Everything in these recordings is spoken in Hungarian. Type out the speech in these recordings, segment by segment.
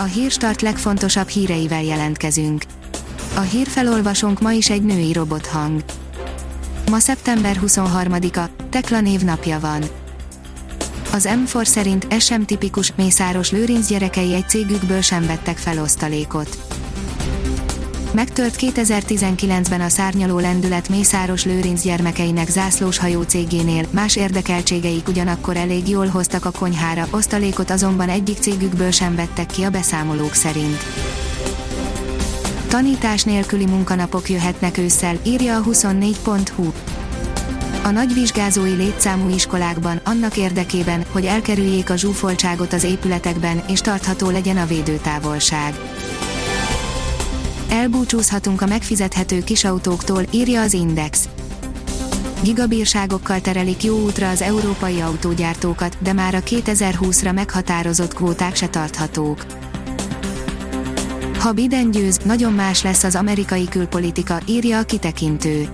A hírstart legfontosabb híreivel jelentkezünk. A hírfelolvasónk ma is egy női robothang. Ma szeptember 23-a, Tekla névnapja van. Az M4 szerint ez sem tipikus, Mészáros Lőrinc gyerekei egy cégükből sem vettek fel osztalékot. Megtört 2019-ben a szárnyaló lendület Mészáros Lőrinc gyermekeinek zászlós hajó cégénél, más érdekeltségeik ugyanakkor elég jól hoztak a konyhára, osztalékot azonban egyik cégükből sem vettek ki a beszámolók szerint. Tanítás nélküli munkanapok jöhetnek ősszel, írja a 24.hu. A nagyvizsgázói létszámú iskolákban annak érdekében, hogy elkerüljék a zsúfoltságot az épületekben és tartható legyen a védőtávolság. Elbúcsúzhatunk a megfizethető kisautóktól, írja az Index. Gigabírságokkal terelik jó útra az európai autógyártókat, de már a 2020-ra meghatározott kvóták se tarthatók. Ha Biden győz, nagyon más lesz az amerikai külpolitika, írja a kitekintő.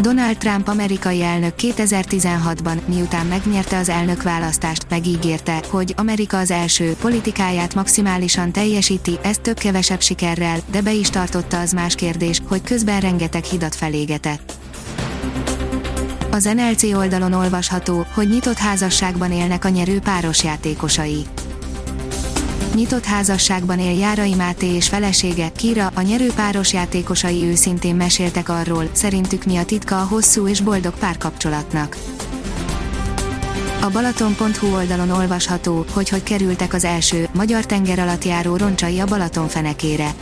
Donald Trump amerikai elnök 2016-ban, miután megnyerte az elnökválasztást, megígérte, hogy Amerika az első politikáját maximálisan teljesíti, ezt több-kevesebb sikerrel, de be is tartotta az más kérdés, hogy közben rengeteg hidat felégetett. Az NLC oldalon olvasható, hogy nyitott házasságban élnek a nyerő páros játékosai nyitott házasságban él Járai Máté és felesége, Kira, a nyerő páros játékosai őszintén meséltek arról, szerintük mi a titka a hosszú és boldog párkapcsolatnak. A Balaton.hu oldalon olvasható, hogy hogy kerültek az első magyar tengeralattjáró roncsai a Balaton fenekére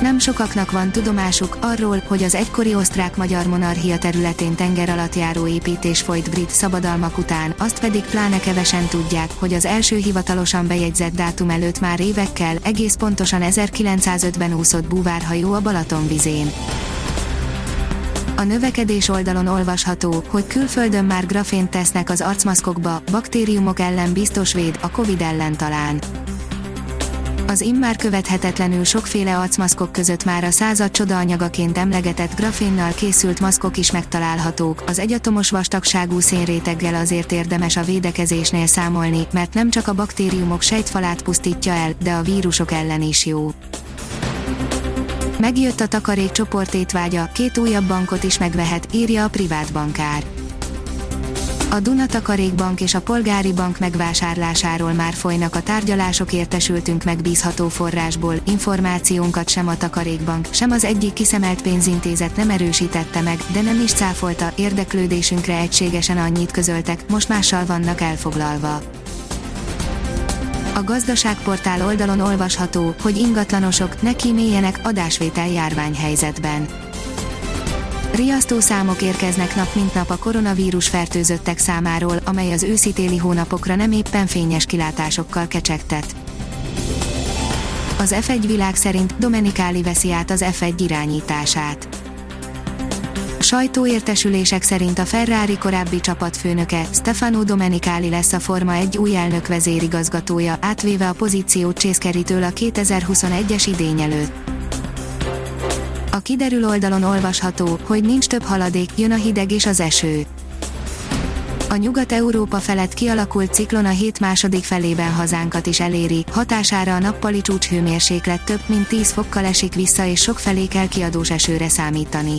nem sokaknak van tudomásuk arról, hogy az egykori osztrák-magyar monarchia területén tenger alatt járó építés folyt brit szabadalmak után, azt pedig pláne kevesen tudják, hogy az első hivatalosan bejegyzett dátum előtt már évekkel, egész pontosan 1905-ben úszott búvárhajó a Balaton vizén. A növekedés oldalon olvasható, hogy külföldön már grafént tesznek az arcmaszkokba, baktériumok ellen biztos véd, a Covid ellen talán. Az immár követhetetlenül sokféle arcmaszkok között már a század csodaanyagaként emlegetett grafénnal készült maszkok is megtalálhatók, az egyatomos vastagságú szénréteggel azért érdemes a védekezésnél számolni, mert nem csak a baktériumok sejtfalát pusztítja el, de a vírusok ellen is jó. Megjött a takarék csoportétvágya, két újabb bankot is megvehet, írja a privát bankár a Dunatakarékbank és a Polgári Bank megvásárlásáról már folynak a tárgyalások értesültünk megbízható forrásból, információnkat sem a Takarékbank, sem az egyik kiszemelt pénzintézet nem erősítette meg, de nem is cáfolta, érdeklődésünkre egységesen annyit közöltek, most mással vannak elfoglalva. A gazdaságportál oldalon olvasható, hogy ingatlanosok ne kíméljenek adásvétel járványhelyzetben Riasztó számok érkeznek nap mint nap a koronavírus fertőzöttek számáról, amely az őszi-téli hónapokra nem éppen fényes kilátásokkal kecsegtet. Az F1 világ szerint Domenikáli veszi át az F1 irányítását. Sajtóértesülések szerint a Ferrari korábbi csapatfőnöke, Stefano Domenicali lesz a Forma egy új elnök vezérigazgatója, átvéve a pozíciót Csészkeritől a 2021-es idény előtt. A kiderül oldalon olvasható, hogy nincs több haladék, jön a hideg és az eső. A Nyugat-Európa felett kialakult ciklon a hét második felében hazánkat is eléri, hatására a nappali csúcshőmérséklet több mint 10 fokkal esik vissza és sok felé kell kiadós esőre számítani.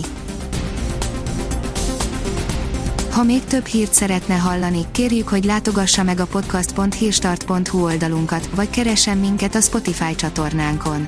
Ha még több hírt szeretne hallani, kérjük, hogy látogassa meg a podcast.hírstart.hu oldalunkat, vagy keressen minket a Spotify csatornánkon